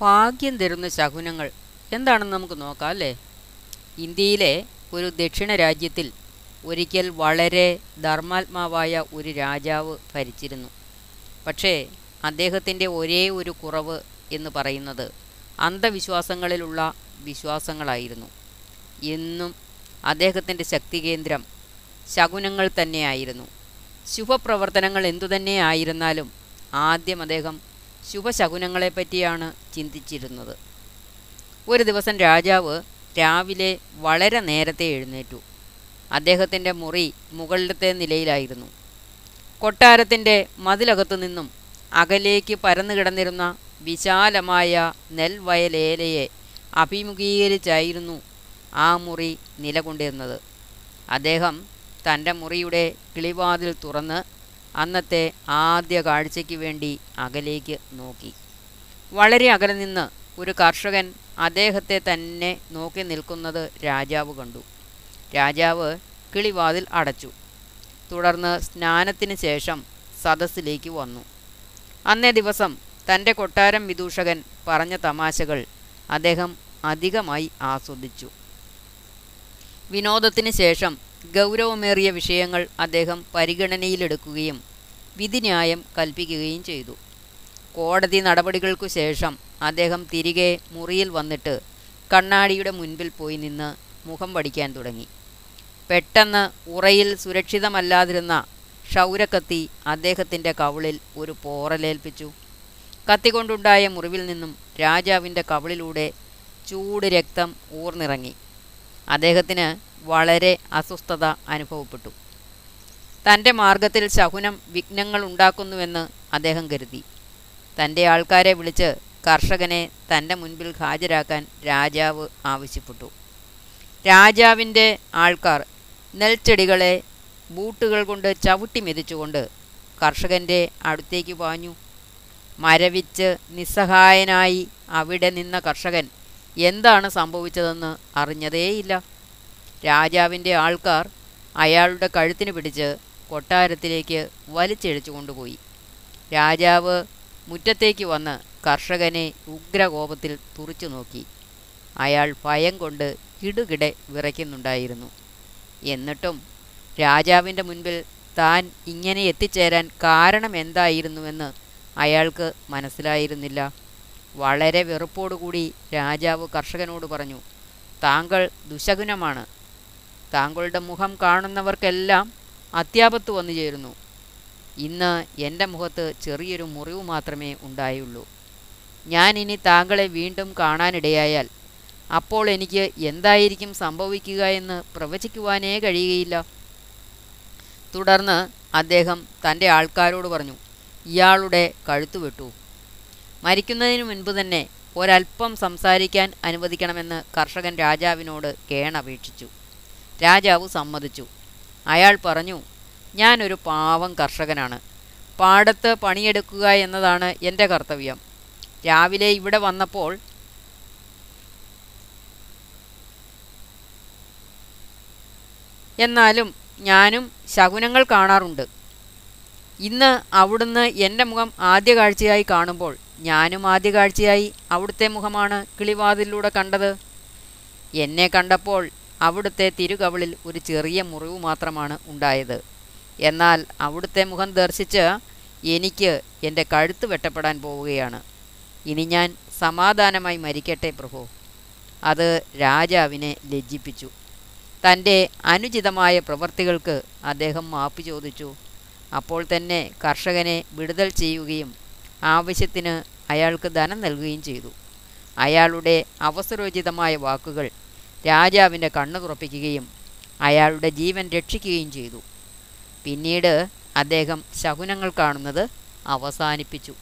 ഭാഗ്യം തരുന്ന ശകുനങ്ങൾ. എന്താണെന്ന് നമുക്ക് നോക്കാം അല്ലേ? ഇന്ത്യയിലെ ഒരു ദക്ഷിണ രാജ്യത്തിൽ ഒരിക്കൽ വളരെ ധർമാത്മാവായ ഒരു രാജാവ് ഭരിച്ചിരുന്നു. പക്ഷേ അദ്ദേഹത്തിന്റെ ഒരേ ഒരു കുറവ് എന്ന് പറയുന്നത് അന്ധവിശ്വാസങ്ങളിലുള്ള വിശ്വാസങ്ങളായിരുന്നു. എന്നും അദ്ദേഹത്തിന്റെ ശക്തികേന്ദ്രം ശകുനങ്ങൾ തന്നെയായിരുന്നു. ശുഭപ്രവർത്തനങ്ങൾ എന്തുതന്നെ ആയിരുന്നാലും ആദ്യം അദ്ദേഹം ശുഭശകുനങ്ങളെപ്പറ്റിയാണ് ചിന്തിച്ചിരുന്നത്. ഒരു ദിവസം രാജാവ് രാവിലെ വളരെ നേരത്തെ എഴുന്നേറ്റു. അദ്ദേഹത്തിന്റെ മുറി മുകളിലത്തെ നിലയിലായിരുന്നു. കൊട്ടാരത്തിന്റെ മതിലകത്തു നിന്നും അകലേക്ക് പരന്നു കിടന്നിരുന്ന വിശാലമായ നെൽവയലേലയെ അഭിമുഖീകരിച്ചായിരുന്നു ആ മുറി നിലകൊണ്ടിരുന്നത്. അദ്ദേഹം തന്റെ മുറിയുടെ കിളിവാതിൽ തുറന്ന് അന്നത്തെ ആദ്യ കാഴ്ചയ്ക്ക് വേണ്ടി അകലേക്ക് നോക്കി. വളരെ അകലെ നിന്ന് ഒരു കർഷകൻ അദ്ദേഹത്തെ തന്നെ നോക്കി നിൽക്കുന്നത് രാജാവ് കണ്ടു. രാജാവ് കിളിവാതിൽ അടച്ചു. തുടർന്ന് സ്നാനത്തിന് ശേഷം സദസ്സിലേക്ക് വന്നു. അന്നേ ദിവസം തന്റെ കൊട്ടാരം വിദൂഷകൻ പറഞ്ഞ തമാശകൾ അദ്ദേഹം അധികമായി ആസ്വദിച്ചു. വിനോദത്തിന് ശേഷം ഗൗരവമേറിയ വിഷയങ്ങൾ അദ്ദേഹം പരിഗണനയിലെടുക്കുകയും വിധിന്യായം കൽപ്പിക്കുകയും ചെയ്തു. കോടതി നടപടികൾക്കു ശേഷം അദ്ദേഹം തിരികെ മുറിയിൽ വന്നിട്ട് കണ്ണാടിയുടെ മുൻപിൽ പോയി നിന്ന് മുഖം പഠിക്കാൻ തുടങ്ങി. പെട്ടെന്ന് ഉറയിൽ സുരക്ഷിതമല്ലാതിരുന്ന ക്ഷൗരക്കത്തി അദ്ദേഹത്തിന്റെ കവിളിൽ ഒരു പോറലേൽപ്പിച്ചു. കത്തികൊണ്ടുണ്ടായ മുറിവിൽ നിന്നും രാജാവിന്റെ കവിളിലൂടെ ചൂട് രക്തം ഊർന്നിറങ്ങി. അദ്ദേഹത്തിന് വളരെ അസ്വസ്ഥത അനുഭവപ്പെട്ടു. തന്റെ മാർഗത്തിൽ ശകുനം വിഘ്നങ്ങൾ ഉണ്ടാക്കുന്നുവെന്ന് അദ്ദേഹം കരുതി. തന്റെ ആൾക്കാരെ വിളിച്ച് കർഷകനെ തന്റെ മുൻപിൽ ഹാജരാക്കാൻ രാജാവ് ആവശ്യപ്പെട്ടു. രാജാവിന്റെ ആൾക്കാർ നെൽച്ചെടികളെ ബൂട്ടുകൾ കൊണ്ട് ചവിട്ടി മെതിച്ചുകൊണ്ട് കർഷകന്റെ അടുത്തേക്ക് പാഞ്ഞു. മരവിച്ച് നിസ്സഹായനായി അവിടെ നിന്ന കർഷകൻ എന്താണ് സംഭവിച്ചതെന്ന് അറിഞ്ഞതേയില്ല. രാജാവിന്റെ ആൾക്കാർ അയാളുടെ കഴുത്തിന് പിടിച്ച് കൊട്ടാരത്തിലേക്ക് വലിച്ചിഴച്ചു കൊണ്ടുപോയി. രാജാവ് മുറ്റത്തേക്ക് വന്ന് കർഷകനെ ഉഗ്രകോപത്തിൽ തുറിച്ചു നോക്കി. അയാൾ ഭയം കൊണ്ട് കിടുകിടെ വിറയ്ക്കുന്നുണ്ടായിരുന്നു. എന്നിട്ടും രാജാവിന്റെ മുൻപിൽ താൻ ഇങ്ങനെ എത്തിച്ചേരാൻ കാരണം എന്തായിരുന്നുവെന്ന് അയാൾക്ക് മനസ്സിലായിരുന്നില്ല. വളരെ വെറുപ്പോടുകൂടി രാജാവ് കർഷകനോട് പറഞ്ഞു താങ്കൾ ദുശകുനമാണ്. താങ്കളുടെ മുഖം കാണുന്നവർക്കെല്ലാം അത്യാപത്ത് വന്നു ചേരുന്നു. ഇന്ന് എന്റെ മുഖത്ത് ചെറിയൊരു മുറിവ് മാത്രമേ ഉണ്ടായുള്ളൂ. ഞാൻ ഇനി താങ്കളെ വീണ്ടും കാണാനിടയായാൽ അപ്പോൾ എനിക്ക് എന്തായിരിക്കും സംഭവിക്കുക എന്ന് പ്രവചിക്കുവാനേ കഴിയുകയില്ല. തുടർന്ന് അദ്ദേഹം തന്റെ ആൾക്കാരോട് പറഞ്ഞു ഇയാളുടെ കഴുത്തു വെട്ടു. മരിക്കുന്നതിന് മുൻപ് തന്നെ ഒരല്പം സംസാരിക്കാൻ അനുവദിക്കണമെന്ന് കർഷകൻ രാജാവിനോട് കേണപേക്ഷിച്ചു. രാജാവ് സമ്മതിച്ചു. അയാൾ പറഞ്ഞു ഞാനൊരു പാവം കർഷകനാണ്. പാടത്ത് പണിയെടുക്കുക എന്നതാണ് എന്റെ കർത്തവ്യം. രാവിലെ ഇവിടെ വന്നപ്പോൾ എന്നാലും ഞാനും ശകുനങ്ങൾ കാണാറുണ്ട്. ഇന്ന് അവിടുന്ന് എന്റെ മുഖം ആദ്യ കാഴ്ചയായി കാണുമ്പോൾ ഞാനും ആദ്യ കാഴ്ചയായി അവിടുത്തെ മുഖമാണ് കിളിവാതിലൂടെ കണ്ടത്. എന്നെ കണ്ടപ്പോൾ അവിടുത്തെ തിരുകവളിൽ ഒരു ചെറിയ മുറിവ് മാത്രമാണ് ഉണ്ടായത്. എന്നാൽ അവിടുത്തെ മുഖം ദർശിച്ച് എനിക്ക് എന്റെ കഴുത്ത് വെട്ടപ്പെടാൻ പോവുകയാണ്. ഇനി ഞാൻ സമാധാനമായി മരിക്കട്ടെ പ്രഭു. അത് രാജാവിനെ ലജ്ജിപ്പിച്ചു. തന്റെ അനുചിതമായ പ്രവൃത്തികൾക്ക് അദ്ദേഹം മാപ്പ് ചോദിച്ചു. അപ്പോൾ തന്നെ കർഷകനെ വിടുതൽ ചെയ്യുകയും ആവശ്യത്തിന് അയാൾക്ക് ധനം നൽകുകയും ചെയ്തു. അയാളുടെ അവസരോചിതമായ വാക്കുകൾ രാജാവിന്റെ കണ്ണു തുറപ്പിക്കുകയും അയാളുടെ ജീവൻ രക്ഷിക്കുകയും ചെയ്തു. പിന്നീട് അദ്ദേഹം ശകുനങ്ങൾ കാണുന്നത് അവസാനിപ്പിച്ചു.